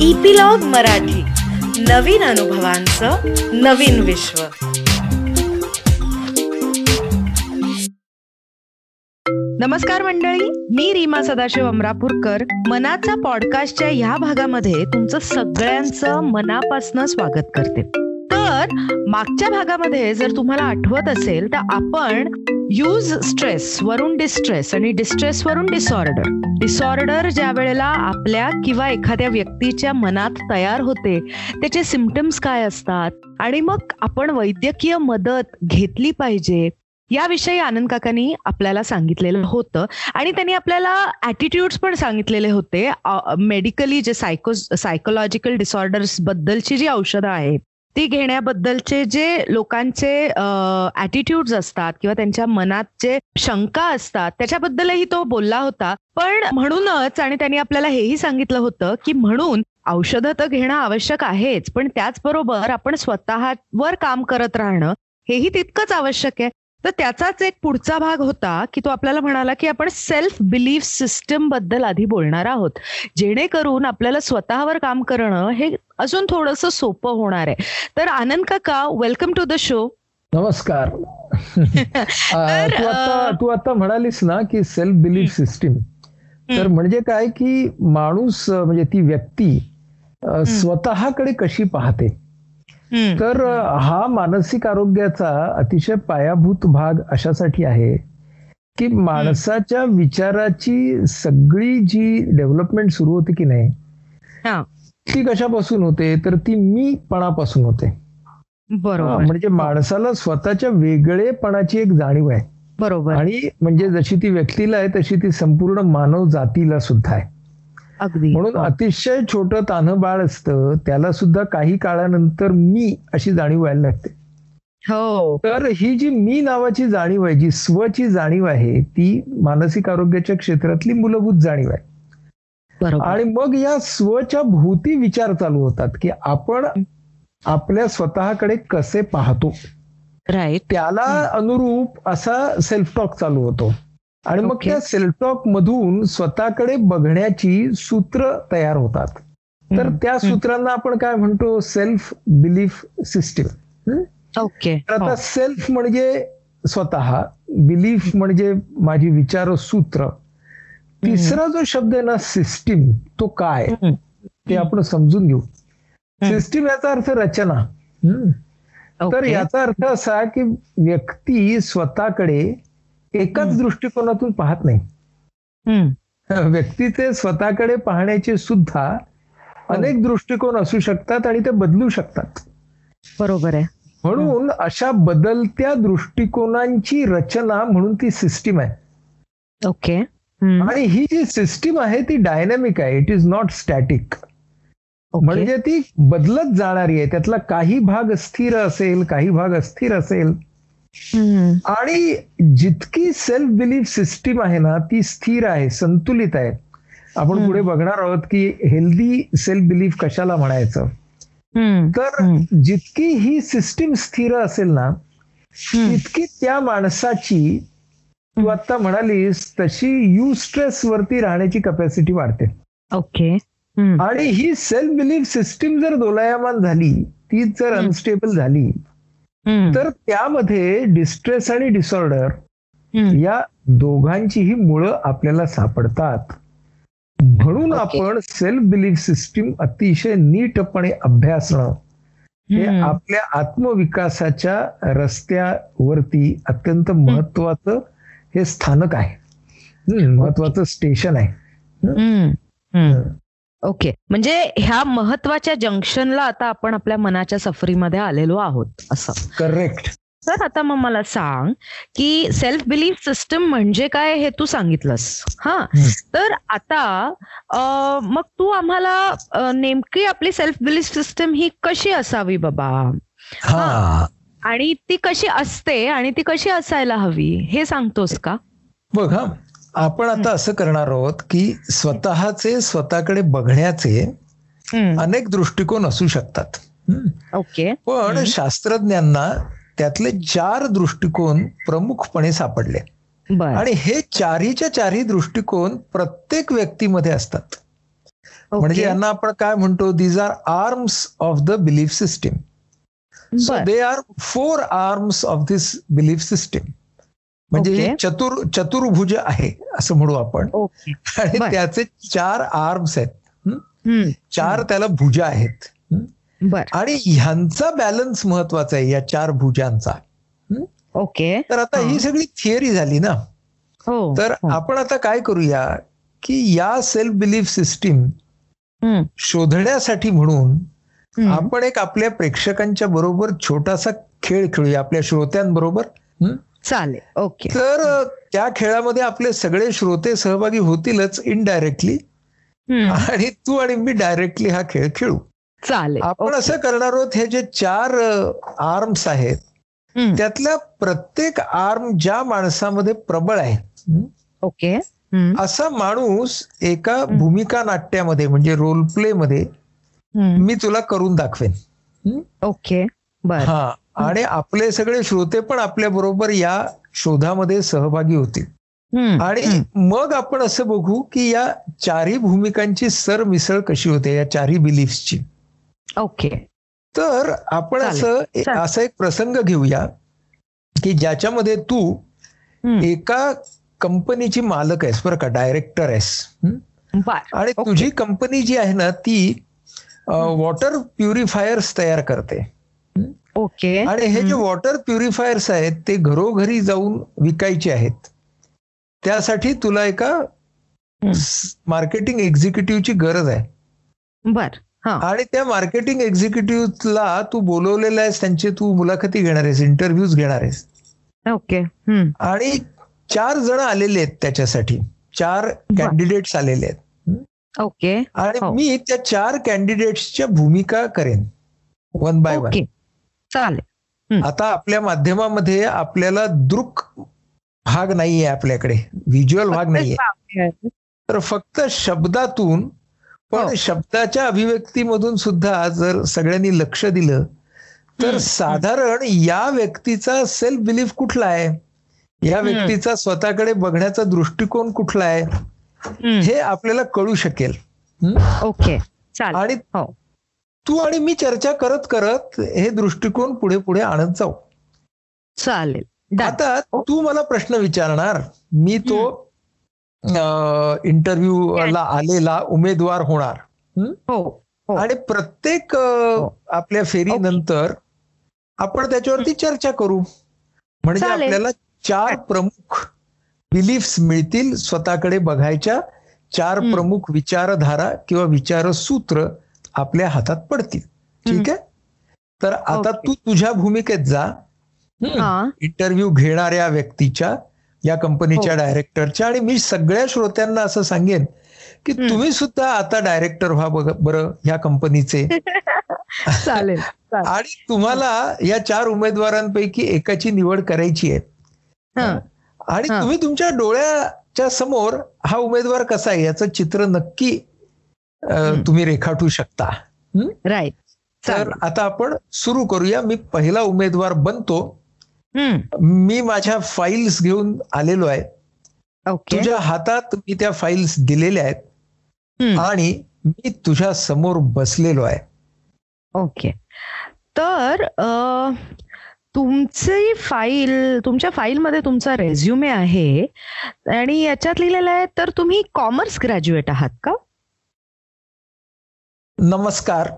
Epilogue Marathi. नवीन अनुभवांचं नवीन विश्व. नमस्कार मंडळी मी रीमा सदाशिव अमरापूरकर. मनाचा पॉडकास्टच्या ह्या भागामध्ये तुमचं सगळ्यांचं मनापासनं स्वागत करते. तर मागच्या भागामध्ये जर तुम्हाला आठवत असेल तर आपण यूज स्ट्रेस वरून डिस्ट्रेस आणि डिस्ट्रेस वरून डिसऑर्डर डिसऑर्डर ज्या वेळेला आपल्या किंवा एखाद्या व्यक्तीच्या मनात तयार होते त्याचे सिमटम्स काय असतात? आणि मग आपण वैद्यकीय मदत घेतली पाहिजे. याविषयी आनंद काकांनी आपल्याला सांगितलेलं होतं. आणि त्यांनी आपल्याला ऍटिट्यूड्स पण सांगितलेले होते. मेडिकली जे सायको सायकोलॉजिकल डिसऑर्डर्स बद्दलची जी औषधं आहेत ती घेण्याबद्दलचे जे लोकांचे ऍटिट्यूड्स असतात किंवा त्यांच्या मनात जे शंका असतात त्याच्याबद्दलही तो बोलला होता. पण म्हणूनच आणि त्यांनी आपल्याला हेही सांगितलं होतं की म्हणून औषधं तर घेणं आवश्यक आहेच पण त्याचबरोबर आपण स्वतःवर काम करत राहणं हेही तितकंच आवश्यक आहे. तर त्याचाच एक पुढचा भाग होता की तो आपल्याला म्हणाला की आपण सेल्फ बिलीफ सिस्टमबद्दल आधी बोलणार आहोत. जेणेकरून आपल्याला स्वतःवर काम करणं हे अजून थोडस सोपं होणार आहे. तर आनंद काका वेलकम टू द शो नमस्कार. तू आता तू आता म्हणालीस ना की सेल्फ बिलीफ सिस्टीम तर म्हणजे काय की माणूस म्हणजे ती व्यक्ती स्वतःकडे कशी पाहते? तर हा मानसिक आरोग्याचा अतिशय पायाभूत भाग अशासाठी आहे की माणसाच्या विचाराची सगळी जी डेव्हलपमेंट सुरू होते की नाही ती कशापासून होते? तर ती मीपणापासून होते. बरोबर. म्हणजे माणसाला स्वतःच्या वेगळेपणाची एक जाणीव आहे. बरोबर. आणि म्हणजे जशी ती व्यक्तीला आहे तशी ती संपूर्ण मानव जातीला सुद्धा आहे. अगदी. म्हणून अतिशय छोटं तान्ह बाळ असतं त्याला सुद्धा काही काळानंतर मी अशी जाणीव व्हायला लागते. हो. तर ही जी मी नावाची जाणीव आहे जी स्वची जाणीव आहे ती मानसिक आरोग्याच्या क्षेत्रातली मूलभूत जाणीव आहे. आणि मग या स्वच्या भूती विचार चालू होतात की आपण आपल्या स्वतःकडे कसे पाहतो? राईट त्याला अनुरूप असा सेल्फ टॉक चालू होतो. आणि मग त्या सेल्फ टॉक मधून स्वतःकडे बघण्याची सूत्र तयार होतात. तर त्या सूत्रांना आपण काय म्हणतो? Self belief system okay. आता सेल्फ म्हणजे स्वतः बिलीफ म्हणजे माझी विचार सूत्र तिसरा जो शब्द आहे ना सिस्टीम तो काय? ते आपण समजून घेऊ. सिस्टीम याचा अर्थ रचना. तर याचा अर्थ असा की व्यक्ती स्वतःकडे एकाच दृष्टिकोनातून पाहत नाही. व्यक्तीचे स्वतःकडे पाहण्याचे सुद्धा अनेक दृष्टिकोन असू शकतात आणि ते बदलू शकतात. बरोबर आहे. म्हणून अशा बदलत्या दृष्टिकोनांची रचना म्हणून ती सिस्टीम आहे. ओके. आणि ही जी सिस्टीम आहे ती डायनॅमिक आहे. इट इज नॉट स्टॅटिक म्हणजे ती बदलत जाणारी आहे. त्यातला काही भाग स्थिर असेल काही भाग अस्थिर असेल. आणि जितकी सेल्फ बिलीफ सिस्टीम आहे ना ती स्थिर आहे संतुलित आहे. आपण पुढे बघणार आहोत की हेल्दी सेल्फ बिलीफ कशाला म्हणायचं? तर जितकी ही सिस्टीम स्थिर असेल ना तितकी त्या माणसाची तू आता म्हणालीस तशी यू स्ट्रेस वरती राहण्याची कपॅसिटी वाढते. ओके. आणि ही सेल्फ बिलीफ सिस्टीम जर दोलायमान झाली ती जर अनस्टेबल झाली तर त्यामध्ये डिस्ट्रेस आणि डिसऑर्डर या दोघांचीही मुळं आपल्याला सापडतात. म्हणून आपण सेल्फ बिलीफ सिस्टीम अतिशय नीटपणे अभ्यासणं हे आपल्या आत्मविकासाच्या रस्त्यावरती अत्यंत महत्वाचं हे स्थानक आहे. महत्वाचं स्टेशन आहे. ओके. म्हणजे ह्या महत्त्वाच्या जंक्शनला आता आपण आपल्या मनाच्या सफरीमध्ये आलेलो आहोत असं. करेक्ट. तर आता मग मला सांग की सेल्फ बिलीफ सिस्टम म्हणजे काय हे तू सांगितलंस. हा. तर आता मग तू आम्हाला नेमकी आपली सेल्फ बिलीफ सिस्टम ही कशी असावी बाबा? आणि ती कशी असते आणि ती कशी असायला हवी हे सांगतोस का? बघ हा. आपण आता असं करणार आहोत की स्वतःचे स्वतःकडे बघण्याचे अनेक दृष्टिकोन असू शकतात. ओके. पण शास्त्रज्ञांना त्यातले चार दृष्टिकोन प्रमुखपणे सापडले. आणि हे चारीच्या चारही दृष्टिकोन प्रत्येक व्यक्तीमध्ये असतात. म्हणजे यांना आपण काय म्हणतो? These are arms of the belief system so they are four arms of this belief system म्हणजे चतुर चतुर्भुज आहे असं म्हणू आपण. आणि त्याचे चार आर्म्स आहेत. चार त्याला भुजा आहेत. आणि ह्यांचा बॅलन्स महत्त्वाचा आहे या चार भुजांचा. ओके. तर आता ही सगळी थिअरी झाली ना? हो तर आपण आता काय करूया की या सेल्फ बिलीफ सिस्टीम शोधण्यासाठी म्हणून आपण एक आपल्या प्रेक्षकांच्या बरोबर छोटासा खेळ खेळूया आपल्या श्रोत्यांबरोबर. चालेल. ओके. तर त्या खेळामध्ये आपले सगळे श्रोते सहभागी होतीलच इनडायरेक्टली आणि तू आणि मी डायरेक्टली हा खेळ खेळू. चालेल. आपण असं करणार आहोत हे जे चार आर्म्स आहेत त्यातल्या प्रत्येक आर्म ज्या माणसामध्ये प्रबळ आहे ओके. असा माणूस एका भूमिका नाट्यामध्ये म्हणजे रोल प्ले मध्ये मी तुला करून दाखवेन. ओके. हा. आणि आपले सगळे श्रोते पण आपल्या बरोबर या शोधामध्ये सहभागी होतील. आणि मग आपण असं बघू की या चारही भूमिकांची सरमिसळ कशी होते या चारही बिलीफ्सची ओके. तर आपण असं असा एक प्रसंग घेऊया की ज्याच्यामध्ये तू एका कंपनीची मालक आहेस बरं का डायरेक्टर आहेस. आणि तुझी कंपनी जी आहे ना ती वॉटर प्युरिफायर्स तयार करते. ओके. आणि हे जे वॉटर प्युरिफायर्स आहेत ते घरोघरी जाऊन विकायचे आहेत. त्यासाठी तुला एका मार्केटिंग एक्झिक्युटिव्हची गरज आहे. बर आणि त्या मार्केटिंग एक्झिक्युटिव्हला तू बोलवलेला आहेस त्यांचे तू मुलाखती घेणार आहेस इंटरव्ह्यूज घेणार आहेस. ओके आणि चार जण आलेले आहेत त्याच्यासाठी. चार कॅन्डिडेट्स आलेले आहेत. ओके आणि मी त्या चार कॅन्डिडेट्सच्या भूमिका करेन वन बाय वन चालेल. आता आपल्या माध्यमामध्ये आपल्याला दृक भाग नाहीये आपल्याकडे. व्हिज्युअल भाग नाहीये. तर फक्त शब्दातून पण शब्दाच्या अभिव्यक्तीमधून सुद्धा जर सगळ्यांनी लक्ष दिलं तर साधारण या व्यक्तीचा सेल्फ बिलीफ कुठला आहे? या व्यक्तीचा स्वतःकडे बघण्याचा दृष्टिकोन कुठला आहे? हे. आपल्याला कळू शकेल. ओके. आणि तू आणि मी चर्चा करत करत हे दृष्टिकोन पुढे पुढे आणत जाऊ. चालेल. आता तू मला प्रश्न विचारणार. मी तो इंटरव्ह्यू ला आलेला उमेदवार होणार. हो आणि प्रत्येक आपल्या फेरीनंतर आपण त्याच्यावरती चर्चा करू. म्हणजे आपल्याला चार प्रमुख बिलीफ्स मिळतील स्वतःकडे बघायच्या. चार प्रमुख विचारधारा किंवा विचारसूत्र आपल्या हातात पडतील. ठीक आहे? तर आता तू तुझ्या भूमिकेत जा. इंटरव्ह्यू घेणाऱ्या व्यक्तीच्या या कंपनीच्या डायरेक्टरच्या आणि मी सगळ्या श्रोत्यांना असं सांगेन की तुम्ही सुद्धा आता डायरेक्टर व्हा बरं ह्या कंपनीचे चालेल आणि तुम्हाला या चार उमेदवारांपैकी एकाची निवड करायची आहे. आणि तुम्ही तुमच्या डोळ्याच्या समोर हा उमेदवार कसा आहे याचं चित्र नक्की तुम्ही रेखाटू शकता. राईट तर आता आपण सुरू करूया. मी पहिला उमेदवार बनतो. मी माझ्या फाईल्स घेऊन आलेलो आहे. तुझ्या हातात मी त्या फाईल्स दिलेल्या आहेत. आणि मी तुझ्या समोर बसलेलो आहे. ओके तर तुमची फाईल तुमच्या फाईलमध्ये तुमचा रेझ्युमे आहे. आणि याच्यात लिहिलेलं आहे तर तुम्ही कॉमर्स ग्रॅज्युएट आहात का? नमस्कार.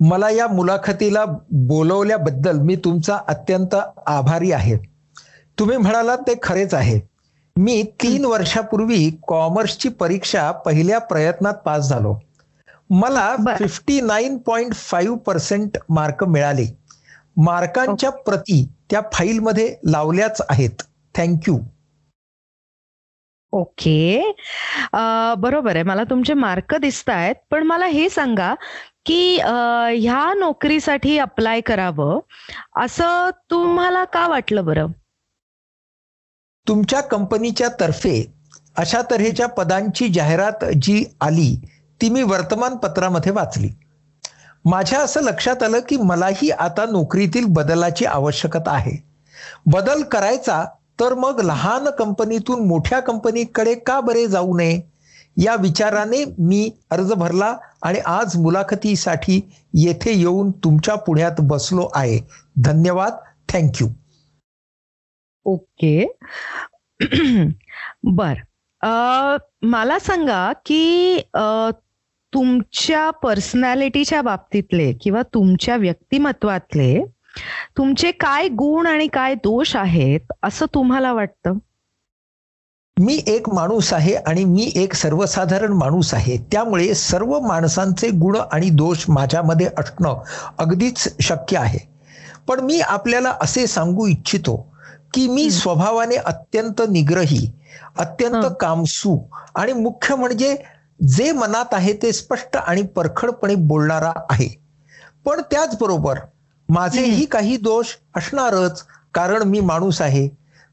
मला या मुलाखतीला बोलवल्याबद्दल मी तुमचा अत्यंत आभारी आहे. तुम्ही म्हणालात ते खरेच आहे. मी तीन वर्षापूर्वी कॉमर्सची परीक्षा पहिल्या प्रयत्नात पास झालो. मला fifty nine point five percent mark मिळाले. मार्कांच्या प्रती त्या फाईलमध्ये लावल्याच आहेत. Thank you. ओके. बरोबर आहे. मला तुमचे मार्क दिसत आहेत. पण मला हे सांगा की ह्या नोकरीसाठी अप्लाय करावं असं तुम्हाला का वाटलं बरं? तुमच्या कंपनीच्या तर्फे अशा तऱ्हेच्या पदांची जाहिरात जी आली ती मी वर्तमानपत्रामध्ये वाचली. माझ्या असं लक्षात आलं की मलाही आता नोकरीतील बदलाची आवश्यकता आहे. बदल करायचा तर मग लहान कंपनीतून मोठ्या कंपनीकडे का बरे जाऊ नये? या विचाराने मी अर्ज भरला आणि आज मुलाखतीसाठी येथे येऊन तुमच्या पुढ्यात बसलो आहे. धन्यवाद. Thank you okay. बर. मला सांगा की तुमच्या पर्सनॅलिटीच्या बाबतीतले किंवा तुमच्या व्यक्तिमत्वातले तुमचे काय गुण आणि काय दोष आहेत असं तुम्हाला वाटतं मी एक माणूस आहे आणि मी एक सर्वसाधारण माणूस आहे त्यामुळे सर्व माणसांचे गुण आणि दोष माझ्यामध्ये असणं अगदीच शक्य आहे पण मी आपल्याला असे सांगू इच्छितो की मी. स्वभावाने अत्यंत निग्रही अत्यंत. कामसू आणि मुख्य म्हणजे जे मनात आहे ते स्पष्ट आणि परखडपणे बोलणारा आहे पण त्याचबरोबर माझेही काही दोष असणारच कारण मी माणूस आहे.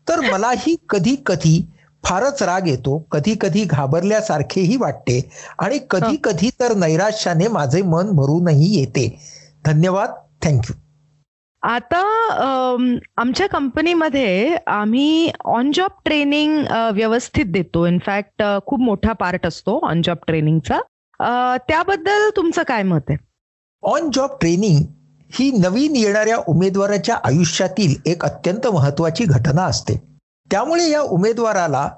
तर मलाही कधी कधी फारच राग येतो कधी कधी घाबरल्यासारखेही वाटते आणि कधी कधी तर नैराश्याने माझे मन भरूनही येते. धन्यवाद. थँक्यू. आता आमच्या कंपनीमध्ये आम्ही ऑन जॉब ट्रेनिंग व्यवस्थित देतो. इनफॅक्ट खूप मोठा पार्ट असतो ऑन जॉब ट्रेनिंगचा त्याबद्दल तुमचं काय मत आहे? ऑन जॉब ट्रेनिंग ही नवीन येणाऱ्या उमेदवाराच्या आयुष्यातील एक अत्यंत महत्वाची घटना असते. त्यामुळे या उमेदवाराला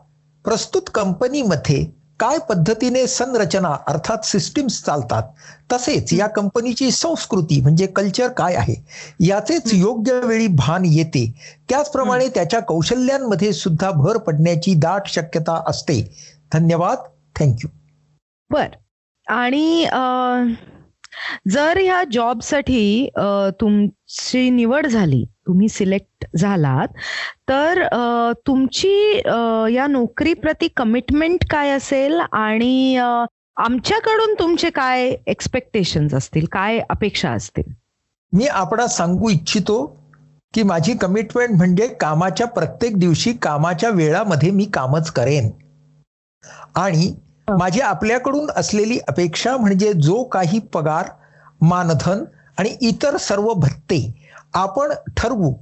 प्रस्तुत कंपनीमध्ये काय पद्धतीने संरचना अर्थात सिस्टीम्स चालतात तसेच या कंपनीची संस्कृती म्हणजे कल्चर काय आहे याचेच योग्य वेळी भान येते. त्याचप्रमाणे त्याच्या कौशल्यांमध्ये सुद्धा भर पडण्याची दाट शक्यता असते. धन्यवाद. थँक्यू बर. आणि जर ह्या जॉबसाठी तुमची निवड झाली तुम्ही सिलेक्ट झालात तर तुमची या नोकरीप्रती कमिटमेंट काय असेल आणि आमच्याकडून तुमचे काय एक्सपेक्टेशन्स असतील काय अपेक्षा असतील? मी आपणास सांगू इच्छितो की माझी कमिटमेंट म्हणजे कामाच्या प्रत्येक दिवशी कामाच्या वेळामध्ये मी कामच करेन. आणि माझी आपल्याकडून असलेली अपेक्षा म्हणजे जो काही पगार मानधन आणि इतर सर्व भत्ते आपण ठरवू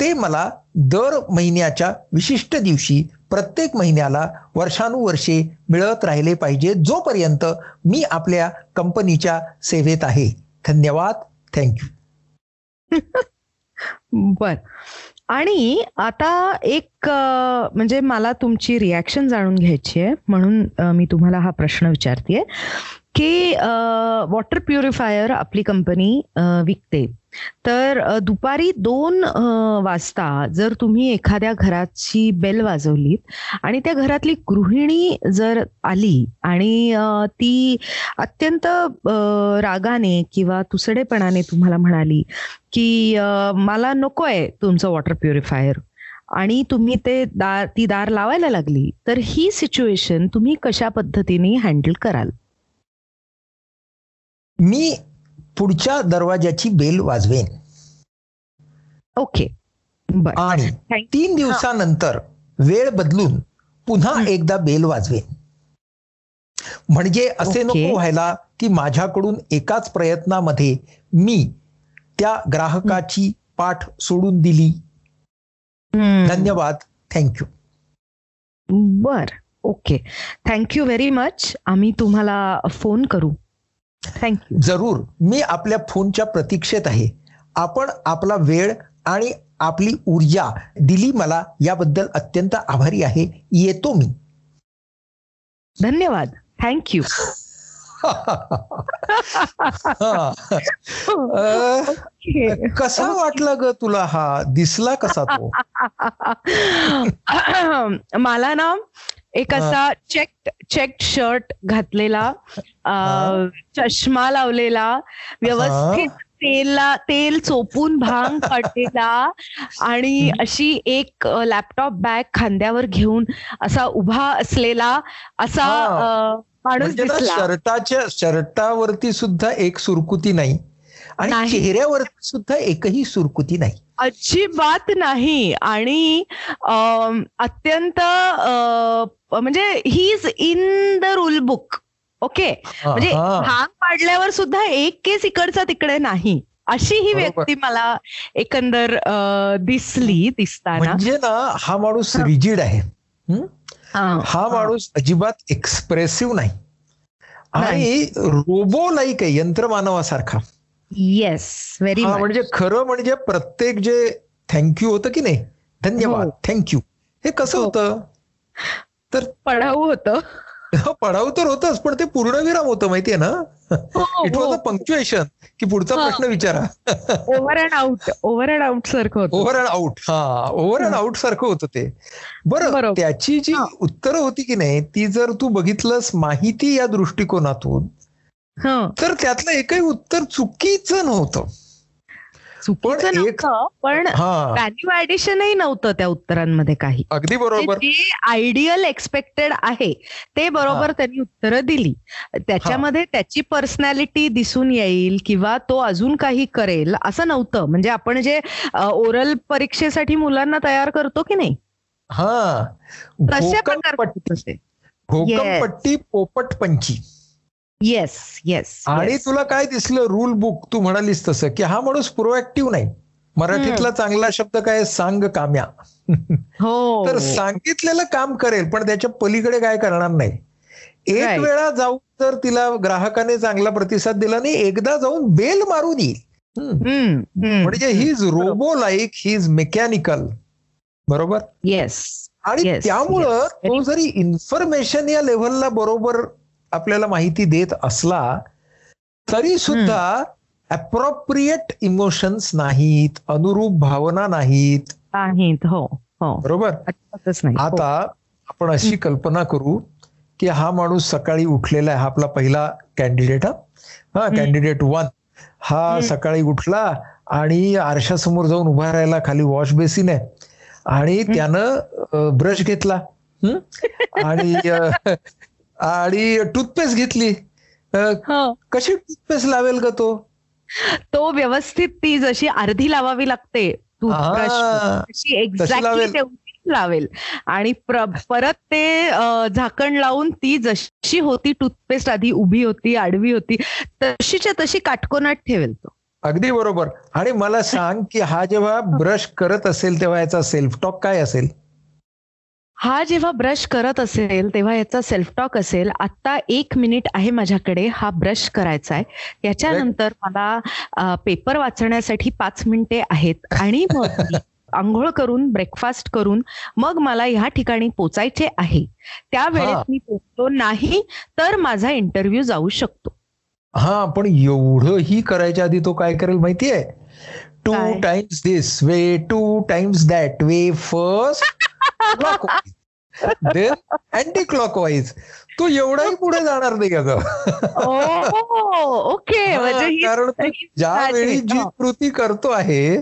ते मला दर महिन्याच्या विशिष्ट दिवशी प्रत्येक महिन्याला वर्षानुवर्षे मिळत राहिले पाहिजे जोपर्यंत मी आपल्या कंपनीच्या सेवेत आहे. धन्यवाद. थँक्यू बर. आणि आता एक म्हणजे मला तुमची रिॲक्शन जाणून घ्यायची आहे म्हणून मी तुम्हाला हा प्रश्न विचारते की वॉटर प्युरिफायर आपली कंपनी विकते. तर दुपारी दोन वाजता जर तुम्ही एखाद्या घराची बेल वाजवलीत आणि त्या घरातली गृहिणी जर आली आणि ती अत्यंत रागाने किंवा तुसडेपणाने तुम्हाला म्हणाली की मला नकोय तुमचं वॉटर प्युरिफायर आणि तुम्ही ते दार ती दार लावायला लागली तर ही सिच्युएशन तुम्ही कशा पद्धतीने हँडल कराल? मी पुढच्या दरवाजाची बेल वाजवेन. ओके बर. आणि तीन दिवसानंतर वेळ बदलून पुन्हा. एकदा बेल वाजवेन. म्हणजे असे Okay. नको व्हायला की माझ्याकडून एकाच प्रयत्नामध्ये मी त्या ग्राहकाची पाठ सोडून दिली. धन्यवाद. थँक्यू बर. ओके थँक्यू व्हेरी मच आम्ही तुम्हाला फोन करू. थँक्यू जरूर. मी आपल्या फोनच्या प्रतीक्षेत आहे. आपण आपला वेळ आणि आपली ऊर्जा दिली मला याबद्दल अत्यंत आभारी आहे. येतो मी. धन्यवाद. थँक्यू कसा वाटला ग तुला हा? दिसला कसा तो? मला ना एक असा चेक चेक शर्ट घातलेला. चष्मा लावलेला व्यवस्थित तेलला तेल चोपून भांग पडलेला आणि अशी एक लॅपटॉप बॅग खांद्यावर घेऊन असा उभा असलेला असा माणूस म्हणजे शर्टाच्या शर्टावरती सुद्धा एक सुरकुती नाही आणि. चेहऱ्यावरती सुद्धा एकही सुरकुती नाही. अजिबात नाही. आणि अत्यंत म्हणजे he is in the rule book okay म्हणजे हा. भांग पाडल्यावर सुद्धा एक केस इकडचा तिकडे नाही. अशी ही. व्यक्ती मला एकंदर दिसली दिसताना. म्हणजे ना हा माणूस रिजिड आहे. हं? हा माणूस अजिबात एक्सप्रेसिव्ह नाही. आणि रोबो लाईक आहे यंत्रमानवासारखा. येस व्हेरी हा म्हणजे खरं म्हणजे प्रत्येक जे थँक्यू होतं की नाही धन्यवाद थँक्यू हे कसं हो. होतं तर पढाऊ होतं पडाव तर होतच पण ते पूर्णविराम होतं माहितीये ना हो, इट वॉज अ पंक्च्युएशन की पुढचा हा. प्रश्न विचारा over and out over and out सारखं होतं ओव्हर अँड आउट हा ओव्हर अँड आउट सारखं होतं ते बरं. त्याची जी हा. उत्तरं होती की नाही ती जर तू बघितलंस माहिती या दृष्टिकोनातून हं. तर त्यातलं एकही उत्तर चुकीचं नव्हतं. चुकीचं नव्हतं पण व्हॅल्यू ऍडिशनही नव्हतं त्या उत्तरांमध्ये काही. अगदी बरोबर. जे आयडियल एक्सपेक्टेड आहे ते बरोबर त्यांनी उत्तरं दिली. त्याच्यामध्ये त्याची पर्सनॅलिटी दिसून येईल किंवा तो अजून काही करेल असं नव्हतं. म्हणजे आपण जे ओरल परीक्षेसाठी मुलांना तयार करतो की नाही? हा. तशा प्रकार पोपट पंची येस येस आणि तुला काय दिसलं रूल बुक तू म्हणालीस तसं की हा माणूस प्रोएक्टिव्ह नाही. मराठीतला चांगला शब्द काय? सांग काम्या. हो. तर सांगितलेलं काम करेल पण त्याच्या पलीकडे काय करणार नाही. एक. वेळा जाऊन तर तिला ग्राहकाने चांगला प्रतिसाद दिला नाही एकदा जाऊन बेल मारून येईल. म्हणजे he is robo like he is mechanical बरोबर? येस आणि त्यामुळं. तो जरी इन्फॉर्मेशन या लेव्हलला बरोबर आपल्याला माहिती देत असला तरी सुद्धा अप्रोप्रिएट इमोशन्स नाहीत अनुरूप भावना नाहीत. नाहीत हो हो. बरोबर? हो. आता आपण अशी कल्पना करू की हा माणूस सकाळी उठलेला आहे हा आपला पहिला कॅन्डिडेट हा. हा कॅन्डिडेट वन हा. सकाळी उठला आणि आरशासमोर जाऊन उभा राहिला खाली वॉश बेसिन आहे. आणि त्यानं ब्रश घेतला? आणि आणि टूथपेस्ट घेतली. हो. कशी टूथपेस्ट लावेल का तो? तो व्यवस्थित ती जशी अर्धी लावावी लागते एक्झॅक्टली लावेल. आणि प्र- परत ते झाकण लावून ती जशी होती टूथपेस्ट आधी उभी होती आडवी होती तशीच्या तशी काटकोनात ठेवेल तो. अगदी बरोबर. आणि मला सांग की हा जेव्हा ब्रश करत असेल तेव्हा याचा सेल्फ टॉक काय असेल? हा जेव्हा ब्रश करत असेल तेव्हा याचा सेल्फ टॉक असेल आता एक मिनिट आहे माझ्याकडे हा ब्रश करायचा आहे याच्यानंतर मला पेपर वाचण्यासाठी पाच मिनिटे आहेत. आणि मग आंघोळ करून ब्रेकफास्ट करून मग मला ह्या ठिकाणी पोचायचे आहे. त्या. वेळेत मी पोचलो नाही तर माझा इंटरव्ह्यू जाऊ शकतो. हा पण एवढंही करायच्या आधी तो काय करेल माहितीये? टू काय? Times this way two times that way first clock then anticlockwise तो एवढाही पुढे जाणार नाही अगं ओके हा, म्हणजे ही- कारण तो ही- ज्या वेळी जी हा. कृती करतो आहे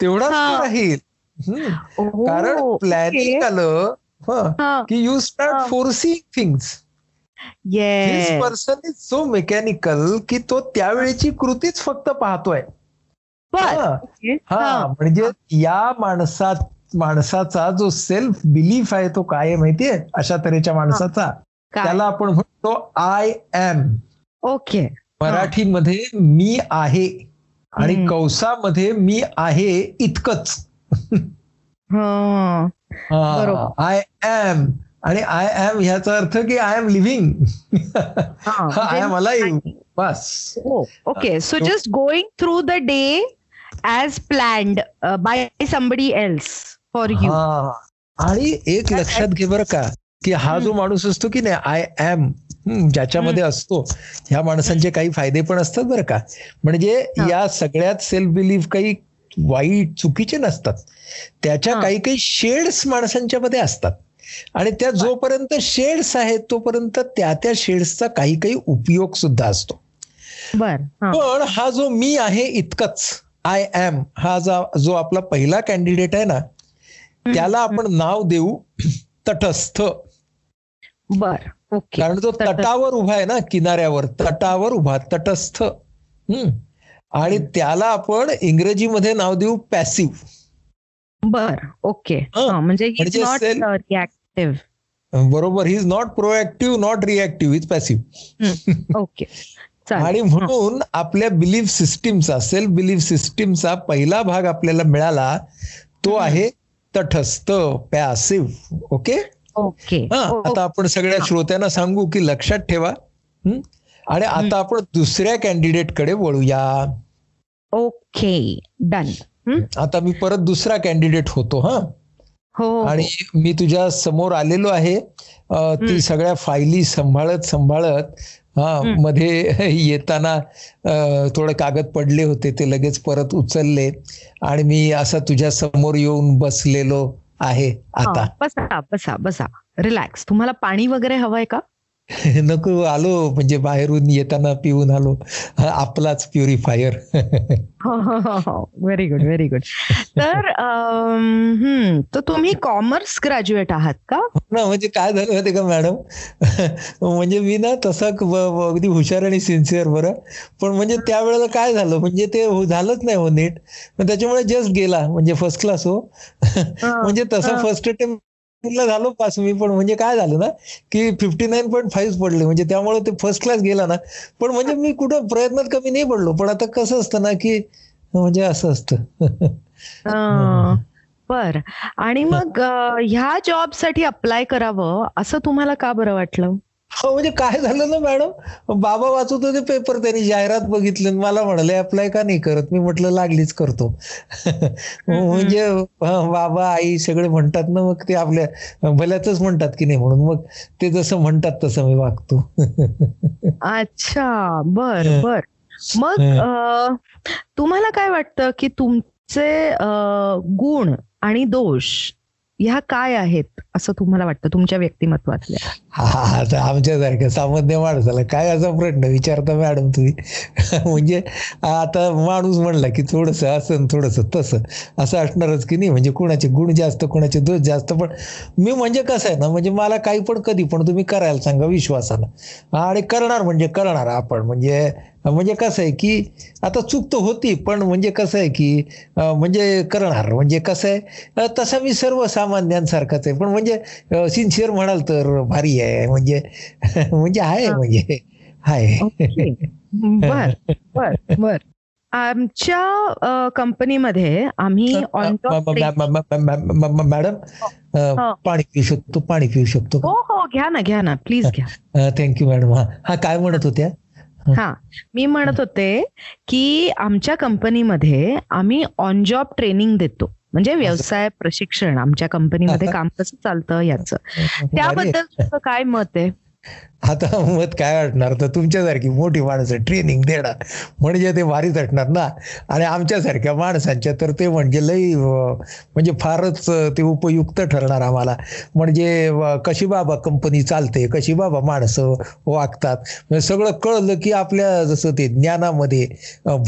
तेवढाच हा. तो राहील हम्म. ओ, कारण प्लॅनिंग. आलं हं, हा. की यू हा. Start forcing things Yes. Person is so mechanical की तो त्यावेळेची कृतीच फक्त पाहतोय हा. हा हा. म्हणजे या माणसात माणसाचा जो सेल्फ बिलीफ आहे तो काय आहे माहितीये? अशा तऱ्हेच्या माणसाचा? त्याला आपण म्हणतो आय एम ओके. मराठीमध्ये मी आहे आणि. कौसामध्ये मी आहे इतकंच. हा. आय एम आणि आय एम ह्याचा अर्थ की आय एम लिव्हिंग हा. I am alive bus. Okay. So just going through the day as planned by somebody else for you आणि एक लक्षात घे बरं का की हा जो माणूस असतो की नाही आय एम ज्याच्यामध्ये असतो ह्या माणसांचे काही फायदे पण असतात बरं का. म्हणजे. या सगळ्यात सेल्फ बिलीफ काही वाईट चुकीचे नसतात. त्याच्या. काही काही शेड्स माणसांच्या मध्ये असतात. आणि त्या जोपर्यंत शेड्स आहेत तोपर्यंत त्या त्या शेड्सचा काही काही उपयोग सुद्धा असतो. पण हा जो मी आहे इतकंच. आय एम हा जा- जो आपला पहिला कॅन्डिडेट आहे ना त्याला आपण नाव देऊ तटस्थ. बर ओके. कारण तो. तटावर उभा आहे ना किनाऱ्यावर तटावर उभा तटस्थ. हम्म. आणि त्याला आपण इंग्रजीमध्ये नाव देऊ पॅसिव्ह बर ओके. म्हणजे म्हणजे रिॲक्टिव्ह बरोबर he is not proactive not reactive is passive okay. आणि म्हणून आपल्या बिलीफ सिस्टीमचा सेल्फ बिलीफ सिस्टीमचा पहिला भाग आपल्याला मिळाला तो आहे तटस्थ पॅसिव्ह ओके हा आता आपण सगळ्या श्रोत्यांना सांगू की लक्षात ठेवा? आणि आता आपण दुसऱ्या कॅन्डिडेटकडे वळूया. ओके डन आता मी परत दुसरा कॅन्डिडेट होतो हा. हो. आणि मी तुझ्या समोर आलेलो आहे. ती. सगळ्या फायली सांभाळत सांभाळत हा. मध्ये येताना थोडे कागद पडले होते ते लगेच परत उचलले. आणि मी असा तुझ्या समोर येऊन बसलेलो आहे आता. बसा बसा बसा. रिलॅक्स तुम्हाला पाणी वगैरे हवंय का? नको आलो म्हणजे बाहेरून येताना पिऊन आलो. हा, आपलाच purifier. Very good very good तर तर तुम्ही कॉमर्स ग्रॅज्युएट आहात का? ना म्हणजे काय झालं माहिती का मॅडम म्हणजे मी ना तसा अगदी हुशार आणि सिन्सिअर बरं. पण म्हणजे त्यावेळेला काय झालं म्हणजे ते हो- झालंच नाही हो नीट. पण त्याच्यामुळे जस्ट गेला म्हणजे फर्स्ट क्लास हो. म्हणजे तसा हा. फर्स्ट अटेम्प्टला झालो पास मी पण म्हणजे काय झालं ना की फिफ्टी नाईन पॉईंट फाईव्ह पडले. म्हणजे त्यामुळे ते फर्स्ट क्लास गेला ना. पण म्हणजे मी कुठं प्रयत्नात कमी नाही पडलो. पण आता कसं असतं ना की म्हणजे असं असतं. बर. आणि मग ह्या जॉबसाठी अप्लाय करावं असं तुम्हाला का बरं वाटलं? हो म्हणजे काय झालं ना मॅडम? बाबा वाचत होते पेपर त्यांनी जाहिरात बघितली. मला म्हणाले अप्लाय का नाही करत? मी म्हटलं लागलीच करतो. म्हणजे हा, बाबा आई सगळे म्हणतात ना मग ते आपल्या भल्याच म्हणतात की नाही म्हणून. मग ते जसं म्हणतात तसं मी वागतो. अच्छा बर. बर. मग तुम्हाला काय वाटतं की तुमचे गुण आणि दोष ह्या काय आहेत असं तुम्हाला वाटतं तुमच्या व्यक्तिमत्वातल्या? हा आता आमच्यासारख्या सामान्य माणसाला काय असा प्रश्न विचारता मॅडम तुम्ही? म्हणजे आता माणूस म्हणला की थोडस असं थोडस तसं. असं असणारच की नाही म्हणजे कुणाचे गुण जास्त कुणाचे दोष जास्त. पण मी म्हणजे कसं आहे ना म्हणजे मला काही पण कधी पण तुम्ही करायला सांगा विश्वासानं. आणि करणार म्हणजे करणार आपण. म्हणजे म्हणजे कसं आहे की आता चूक तर होती पण म्हणजे कसं आहे की म्हणजे करणार. म्हणजे कसं आहे तसा मी सर्वसामान्यांसारखाच आहे. पण म्हणजे सिन्सिअर म्हणाल तर भारी आहे. म्हणजे म्हणजे आहे. म्हणजे आहे. बर बर बर. आमच्या कंपनीमध्ये आम्ही मॅडम. पाणी पिऊ शकतो पाणी पिऊ शकतो हो हो घ्या ना घ्या ना. प्लीज घ्या. Thank you madam. हा काय म्हणत होत्या? हा. मी म्हणत होते की आमच्या कंपनीमध्ये आम्ही ऑन जॉब ट्रेनिंग देतो. म्हणजे व्यवसाय प्रशिक्षण आमच्या कंपनीमध्ये काम कसं चालतं याचं. त्याबद्दल तुझं काय मत आहे? आता मत काय वाटणार? तर तुमच्यासारखी मोठी माणसं ट्रेनिंग देणार. म्हणजे ते भारीच असणार ना? आणि आमच्यासारख्या माणसांच्या तर ते म्हणजे लई म्हणजे फारच ते उपयुक्त ठरणार आम्हाला. म्हणजे कशी बाबा कंपनी चालते कशी बाबा माणसं वागतात? म्हणजे सगळं कळलं की आपल्या जसं ते ज्ञानामध्ये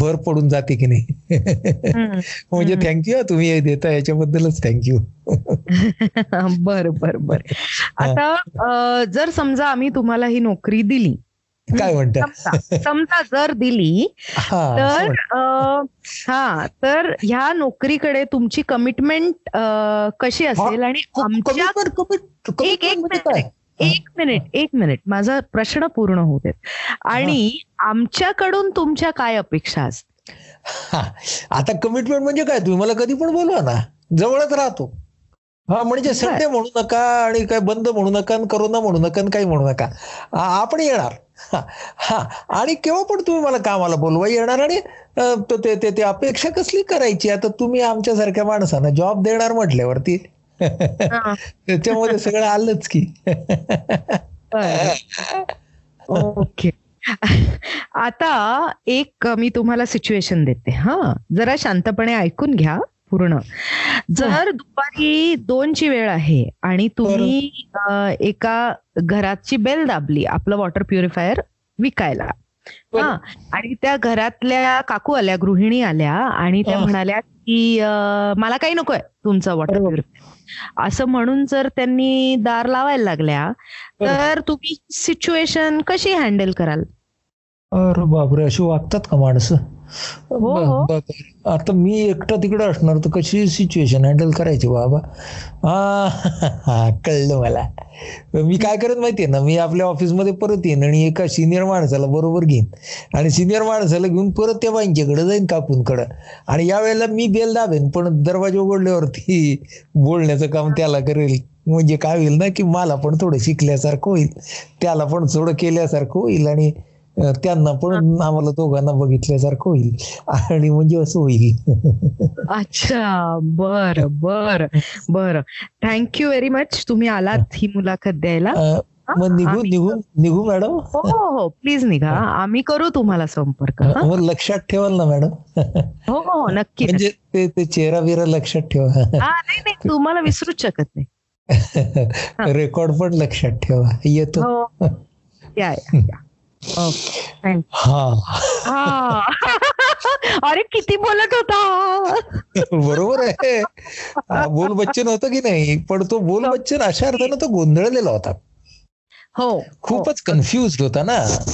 भर पडून जाते की नाही. म्हणजे. थँक्यू तुम्ही हे देता याच्याबद्दलच थँक्यू बर बर बर. आता जर समजा आम्ही तुम्हाला ही नोकरी दिली. काय म्हणता? समजा जर दिली तर हा तर ह्या नोकरीकडे तुमची कमिटमेंट कशी असेल आणि आमच्या एक- एक म्हणजे एक मिनिट एक मिनिट. माझा प्रश्न पूर्ण होऊ देत. आणि आमच्याकडून तुमच्या काय अपेक्षा असतात हा, आता कमिटमेंट म्हणजे काय? तुम्ही मला कधी पण बोलवा ना. जवळच राहतो. हा म्हणजे संडे म्हणू नका आणि काय बंद म्हणू नका करोना म्हणू नका काही म्हणू नका. आपण येणार. हा. आणि केव्हा पण तुम्ही मला कामाला बोलवा येणार आणि अं, तो- ते ते- ते अपेक्षा कसली करायची? आता तुम्ही आमच्यासारख्या माणसांना जॉब देणार म्हटल्यावरती. त्याच्यामध्ये सगळं आलंच की. ओके. आता एक मी तुम्हाला सिच्युएशन देते हा. जरा शांतपणे ऐकून घ्या. पूर्ण. जर दुपारी दोनची वेळ आहे आणि तुम्ही एका घराची बेल दाबली आपलं वॉटर प्युरिफायर विकायला. हा. आणि त्या घरातल्या काकू आल्या गृहिणी आल्या आणि त्या हा. म्हणाल्या की मला काही नकोय तुमचं वॉटर. प्युरिफायर. असं म्हणून जर त्यांनी दार लावायला लागल्या तर तुम्ही सिच्युएशन कशी हँडल कराल? अरे बापरे अशी वागतात का माणसं? हो. आता मी एकटा तिकडे असणार तर कशी सिच्युएशन हँडल करायची बाबा? हा हा, कळलं मला. मी काय करत माहितीये ना मी आपल्या ऑफिसमध्ये परत येईन आणि एका सिनियर माणसाला बरोबर घेईन. आणि सिनियर माणसाला घेऊन परत त्या बाईंच्याकडे जाईन कापूनकडं आणि यावेळेला मी बेल दाबेन पण दरवाजा उघडल्यावरती बोलण्याचं काम त्याला करेल. म्हणजे काय होईल ना की मला पण थोडं शिकल्यासारखं होईल. त्याला पण थोडं केल्यासारखं होईल आणि त्यांना पण आम्हाला दोघांना बघितल्यासारखं होईल. आणि म्हणजे असं होईल. अच्छा. बर बर बर. थँक्यू व्हेरी मच तुम्ही आलात ही. मुलाखत द्यायला. मग निघू निघू निघू मॅडम? हो हो हो. प्लीज निघा. आम्ही करू तुम्हाला संपर्क. हा? मग लक्षात ठेवाल ना मॅडम? हो हो नक्की म्हणजे ते ते चेहरा बिरा लक्षात ठेवा. हा नाही नाही. तुम्हाला विसरूच शकत नाही. रेकॉर्ड पण लक्षात ठेवा. येतो. हो. या. हा. हा. अरे किती बोलत होता? बरोबर आहे. हा, बोल बच्चन होतं की नाही? पण तो बोल बच्चन अशा अर्थानं तो गोंधळलेला होता. हो. खूपच कन्फ्युज होता ना.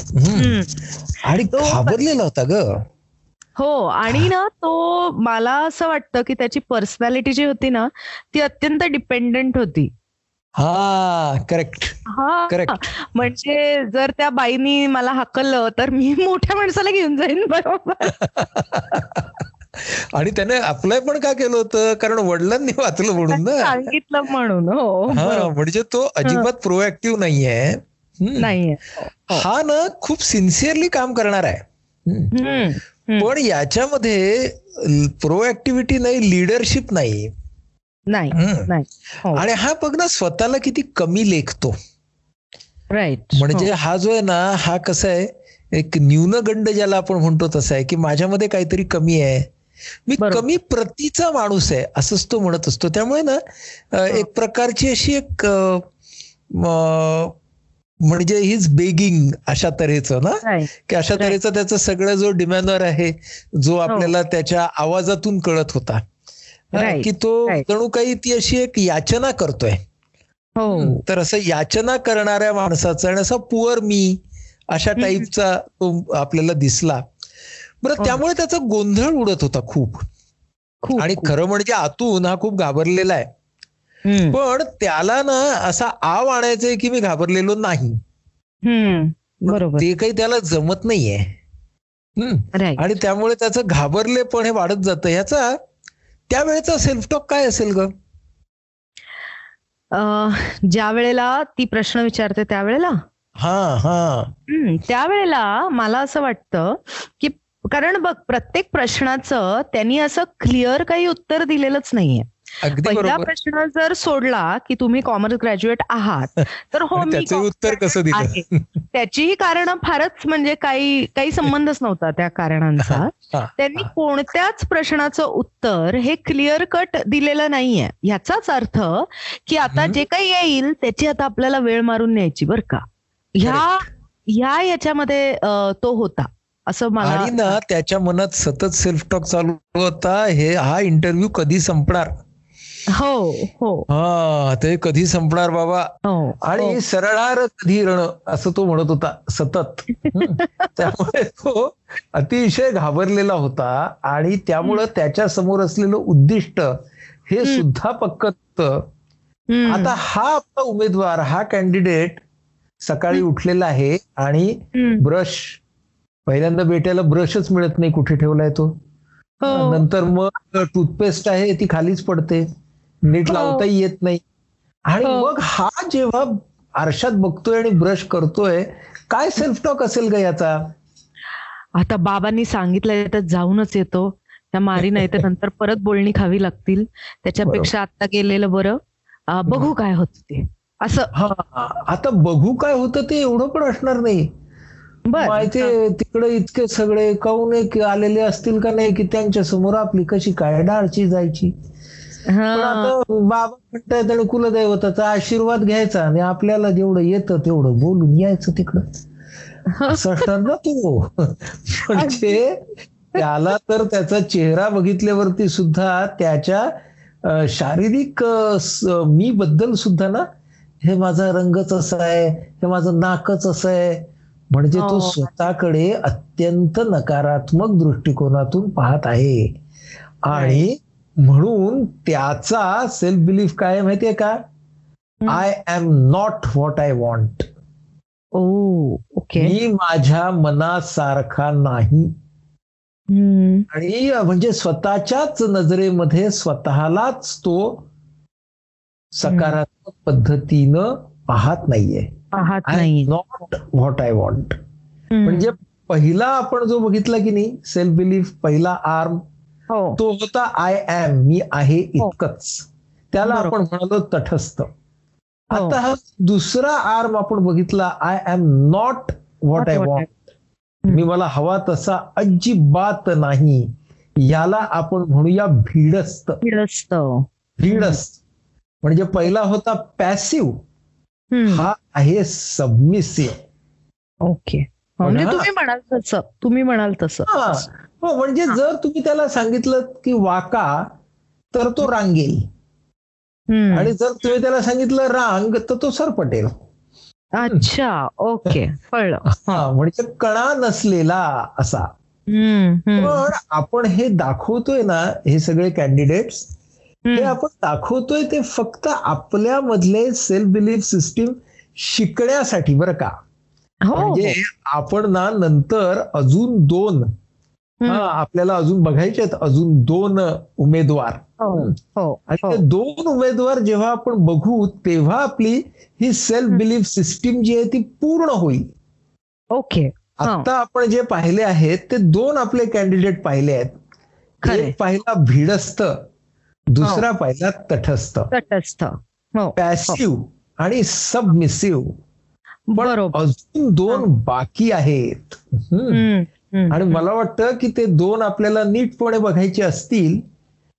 आणि तो- घाबरलेला होता ग. हो आणि ना तो मला असं वाटतं की त्याची पर्सनॅलिटी जी होती ना ती अत्यंत डिपेंडंट होती. हा करेक्ट हा. करेक्ट म्हणजे जर त्या बाईनी मला हाकललं तर मी मोठ्या माणसाला घेऊन जाईन बरोबर. आणि त्याने अप्लाय पण का केलं होतं? कारण वडिलांनी वाचलं म्हणून ना. सांगितलं म्हणून हो. हा. म्हणजे तो अजिबात प्रोएक्टिव्ह नाहीये. नाहीये. हा. ना खूप सिन्सिअरली काम करणार आहे. पण याच्यामध्ये प्रोएक्टिव्हिटी नाही लिडरशिप नाही. नाही. नाही. हो. आणि हा बघ ना स्वतःला किती कमी लेखतो. राईट म्हणजे हा. जो आहे ना हा कसा आहे एक न्यूनगंड ज्याला आपण म्हणतो तसा आहे की माझ्यामध्ये काहीतरी कमी आहे. मी. कमी प्रतीचा माणूस आहे असंच तो म्हणत असतो. त्यामुळे ना अं, एक प्रकारची अशी एक म्हणजे हिज बेगिंग अशा तऱ्हेचं ना की अशा. तऱ्हेचा त्याचा सगळं जो डिमॅनर आहे जो आपल्याला त्याच्या आवाजातून कळत होता. हा. की तो. जणू काही ती अशी एक याचना करतोय. हो. तर असं याचना करणाऱ्या माणसाचा आणि असा पुअर मी अशा. टाईपचा तो आपल्याला दिसला. बरं हो. त्यामुळे त्याचा गोंधळ उडत होता खूप. आणि. खरं म्हणजे आतून हा खूप घाबरलेला आहे. पण त्याला ना असा आव आणायचंय की मी घाबरलेलो नाही. बरोबर. ते काही त्याला जमत नाहीये. आणि त्यामुळे त्याचं घाबरले पण हे वाढत जातं. ह्याचा त्यावेळेचा सेल्फ टॉक काय असेल ग? ज्या वेळेला ती प्रश्न विचारते त्यावेळेला? हा हा. त्यावेळेला मला असं वाटतं की कारण बघ प्रत्येक प्रश्नाचं त्यांनी असं क्लिअर काही उत्तर दिलेलंच नाहीये. पहिला प्रश्न जर सोडला की तुम्ही कॉमर्स ग्रॅज्युएट आहात तर हो मी उत्तर कसं दिलं. त्याचीही कारण फारच म्हणजे काही काही संबंधच नव्हता त्या कारणांचा. त्यांनी कोणत्याच प्रश्नाचं उत्तर हे क्लिअर कट दिलेलं नाहीये. याचाच अर्थ की आता. जे काही येईल त्याची आता आपल्याला वेळ मारून न्यायची बर का. ह्या ह्या याच्यामध्ये तो होता. असं मला ना त्याच्या मनात सतत सेल्फ टॉक चालू होता. हे हा इंटरव्ह्यू कधी संपणार? हो हो. हा ते कधी संपणार बाबा? हो आणि सरळार कधी रण असं तो म्हणत होता सतत. त्यामुळे तो अतिशय घाबरलेला होता आणि त्यामुळं त्याच्यासमोर असलेलं उद्दिष्ट हे. सुद्धा पक्क आता हा आपला उमेदवार हा कॅन्डिडेट सकाळी उठलेला आहे आणि ब्रश पहिल्यांदा बेट्याला ब्रशच मिळत नाही कुठे ठेवलाय तो. हो. नंतर मग टूथपेस्ट आहे ती खालीच पडते. नीट हो. लावताही येत नाही. आणि हो. मग हा जेव्हा आरशात बघतोय आणि ब्रश करतोय काय सेल्फ टॉक असेल का याचा? आता बाबांनी सांगितलंय तर जाऊनच येतो. त्या मारी नाही तर नंतर परत बोलणी खावी लागतील. त्याच्यापेक्षा आता गेलेलं बरं. बघू काय होत ते. असं. आता बघू काय होतं ते एवढं पण असणार नाही. माहिती तिकडे इतके सगळे काऊन एक आलेले असतील का नाही की त्यांच्यासमोर आपली कशी काय डाळची जायची? पण आता बाबा म्हणतायत आणि कुलदैवताचा आशीर्वाद घ्यायचा आणि आपल्याला जेवढं येतं तेवढं बोलून यायचं तिकडं. असं असणार ना तू. म्हणजे त्याला तर त्याचा चेहरा बघितल्यावरती सुद्धा त्याच्या शारीरिक मी बद्दल सुद्धा ना हे माझा रंगच असा आहे हे माझं नाकच असं आहे. म्हणजे तो हो. स्वतःकडे अत्यंत नकारात्मक दृष्टिकोनातून पाहत आहे. आणि म्हणून त्याचा सेल्फ बिलीफ काय माहितीये का? I am not what I want okay. मी माझ्या मनासारखा नाही. आणि म्हणजे स्वतःच्याच नजरेमध्ये स्वतःलाच तो सकारात्मक पद्धतीनं पाहत नाहीये. आय नाही नॉट व्हॉट आय वॉन्ट म्हणजे पहिला आपण जो बघितला की नाही सेल्फ बिलीफ पहिला आर्म तो होता आय एम मी आहे इतकंच. त्याला. आपण म्हणालो तटस्थ. आता हा दुसरा आर्म आपण बघितला I am not what I what I- want मी मला हवा तसा अजिबात नाही. याला आपण म्हणूया भीडस्त असत भीडस्त म्हणजे पहिला होता पॅसिव्ह हा आहे सबमिसिव्ह ओके म्हणजे हा. तुम्ही म्हणाल तसं. तुम्ही म्हणाल तसं. हा म्हणजे जर तुम्ही त्याला सांगितलं की वाका तर तो रांगेल. आणि जर तुम्ही त्याला सांगितलं रांग तर तो सरपटेल. अच्छा ओके हा म्हणजे कणा नसलेला असा. पण आपण हे दाखवतोय ना हे सगळे कॅन्डिडेट्स हे. आपण दाखवतोय ते फक्त आपल्या मधले सेल्फ बिलीफ सिस्टीम शिकण्यासाठी बरं का? हो. म्हणजे आपण ना नंतर अजून दोन. हा. आपल्याला अजून बघायचे आहेत अजून दोन उमेदवार. हो हो. आणि हो. ते दोन उमेदवार जेव्हा आपण बघू तेव्हा आपली ही सेल्फ बिलीफ सिस्टीम जी आहे ती पूर्ण होईल. ओके. आता आपण जे पाहिले आहेत ते दोन आपले कॅन्डिडेट पाहिले आहेत. एक पाहिला भिडस्त दुसरा पाहिला तटस्थ. तटस्थ पॅसिव्ह आणि सबमिसिव्ह पण अजून दोन बाकी आहेत. आणि मला वाटतं की ते दोन आपल्याला नीटपणे बघायचे असतील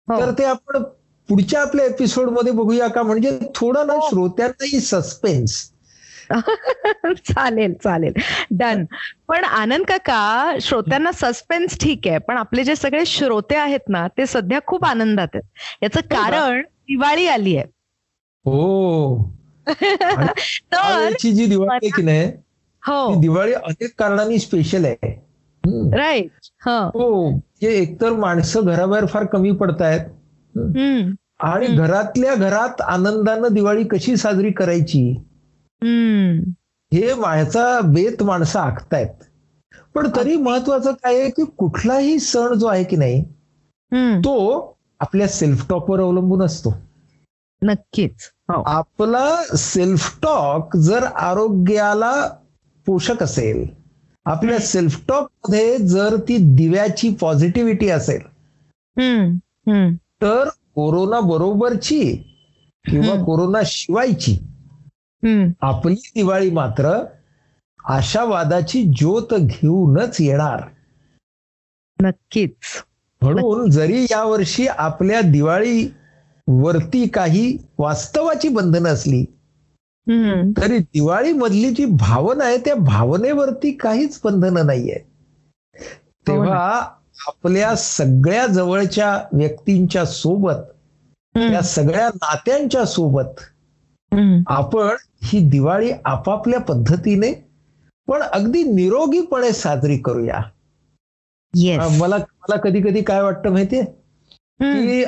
हो. तर ते आपण पुढच्या आपल्या एपिसोडमध्ये बघूया का? म्हणजे थोडं ना हो. श्रोत्यांनाही सस्पेन्स. चालेल चालेल. डन. पण आनंद काका श्रोत्यांना सस्पेन्स ठीक आहे पण आपले जे सगळे श्रोते आहेत ना ते सध्या खूप आनंदात आहेत. याचं का? कारण दिवाळी आली आहे. हो. तर जी दिवाळी की नाही हो. दिवाळी अनेक कारणांनी स्पेशल आहे. राईट ह. एकतर माणसं घराबाहेर फार कमी पडतायत आणि. घरातल्या घरात आनंदानं दिवाळी कशी साजरी करायची? हम्म. हे माझा बेत माणसं आखतायत. पण तरी महत्वाचं काय आहे की कुठलाही सण जो आहे की नाही हम्म. तो आपल्या सेल्फ टॉकवर अवलंबून असतो. नक्कीच. हो. आपला सेल्फ टॉक जर आरोग्याला पोषक असेल आपल्या सेल्फ टॉकमध्ये जर ती दिव्याची पॉझिटिव्हिटी असेल तर कोरोना बरोबरची किंवा. कोरोना शिवायची आपली दिवाळी मात्र आशावादाची ज्योत घेऊनच येणार. नक्कीच. म्हणून जरी यावर्षी आपल्या दिवाळी वरती काही वास्तवाची बंधनं असली तरी दिवाळी मधली जी भावना आहे त्या भावनेवरती काहीच बंधनं नाहीये तेव्हा आपल्या सगळ्या जवळच्या व्यक्तींच्या सोबत त्या सगळ्या नात्यांच्या सोबत आपण ही दिवाळी आपापल्या पद्धतीने पण अगदी निरोगीपणे साजरी करूया. मला मला कधी कधी काय वाटतं माहितीये? की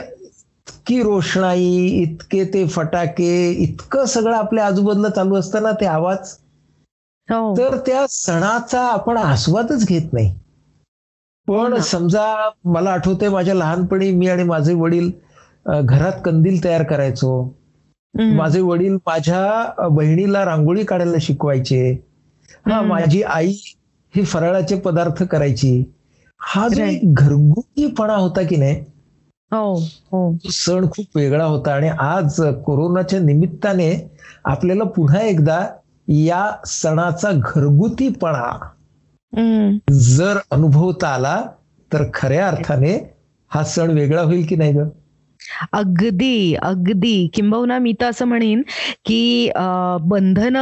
इतकी रोषणाई इतके ते फटाके इतकं सगळं आपल्या आजूबाजूला चालू असताना ते आवाज हो तर त्या सणाचा आपण आस्वादच घेत नाही हो पण ना. समजा मला आठवतंय माझ्या लहानपणी मी आणि माझे वडील घरात कंदील तयार करायचो. माझे वडील माझ्या बहिणीला रांगोळी काढायला शिकवायचे हा. माझी आई हे फराळाचे पदार्थ करायची हा जो. एक घरगुतीपणा होता की नाही हो हो तो सण खूप वेगळा होता आणि आज कोरोनाच्या निमित्ताने आपल्याला पुन्हा एकदा या सणाचा घरगुतीपणा. जर अनुभवता आला तर खऱ्या अर्थाने हा सण वेगळा होईल की नाही ग अगदी अगदी. किंबहुना मी तर असं म्हणेन की बंधन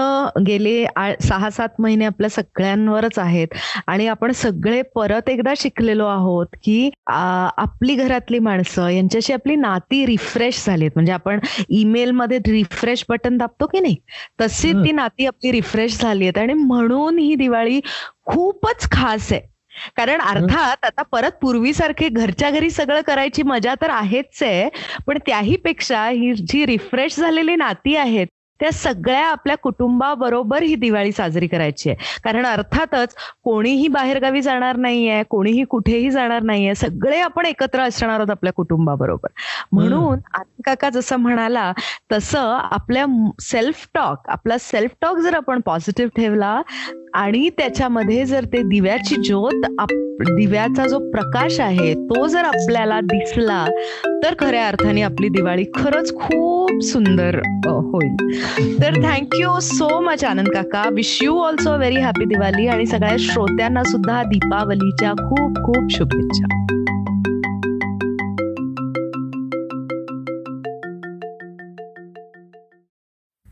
गेले सहा सात महिने आपल्या सगळ्यांवरच आहेत. आणि आपण सगळे परत एकदा शिकलेलो आहोत की आपली घरातली माणसं यांच्याशी आपली नाती रिफ्रेश झालीत. म्हणजे आपण ईमेल मध्ये रिफ्रेश बटन दाबतो की नाही? तशी. ती नाती आपली रिफ्रेश झाली आहेत आणि म्हणून ही दिवाळी खूपच खास आहे. कारण अर्थात आता परत पूर्वीसारखे घरच्या घरी सगळं करायची मजा तर आहेच आहे पण त्याही पेक्षा ही जी रिफ्रेश झालेली नाती आहेत त्या सगळ्या आपल्या कुटुंबाबरोबर ही दिवाळी साजरी करायची आहे. कारण अर्थातच कोणीही बाहेरगावी जाणार नाहीये कोणीही कुठेही जाणार नाहीये सगळे आपण एकत्र असणार आहोत आपल्या कुटुंबाबरोबर. म्हणून काका जसं म्हणाला तसं आपल्या सेल्फ टॉक आपला सेल्फ टॉक जर आपण पॉझिटिव्ह ठेवला आणि त्याच्यामध्ये जर ते दिव्याची ज्योत दिव्याचा जो प्रकाश आहे तो जर आपल्याला दिसला तर खऱ्या अर्थाने आपली दिवाळी खरंच खूप सुंदर होईल. तर थँक्यू सो मच आनंद काका. Wish you also very happy Diwali आणि सगळ्या श्रोत्यांना सुद्धा दीपावलीच्या खूप खूप शुभेच्छा.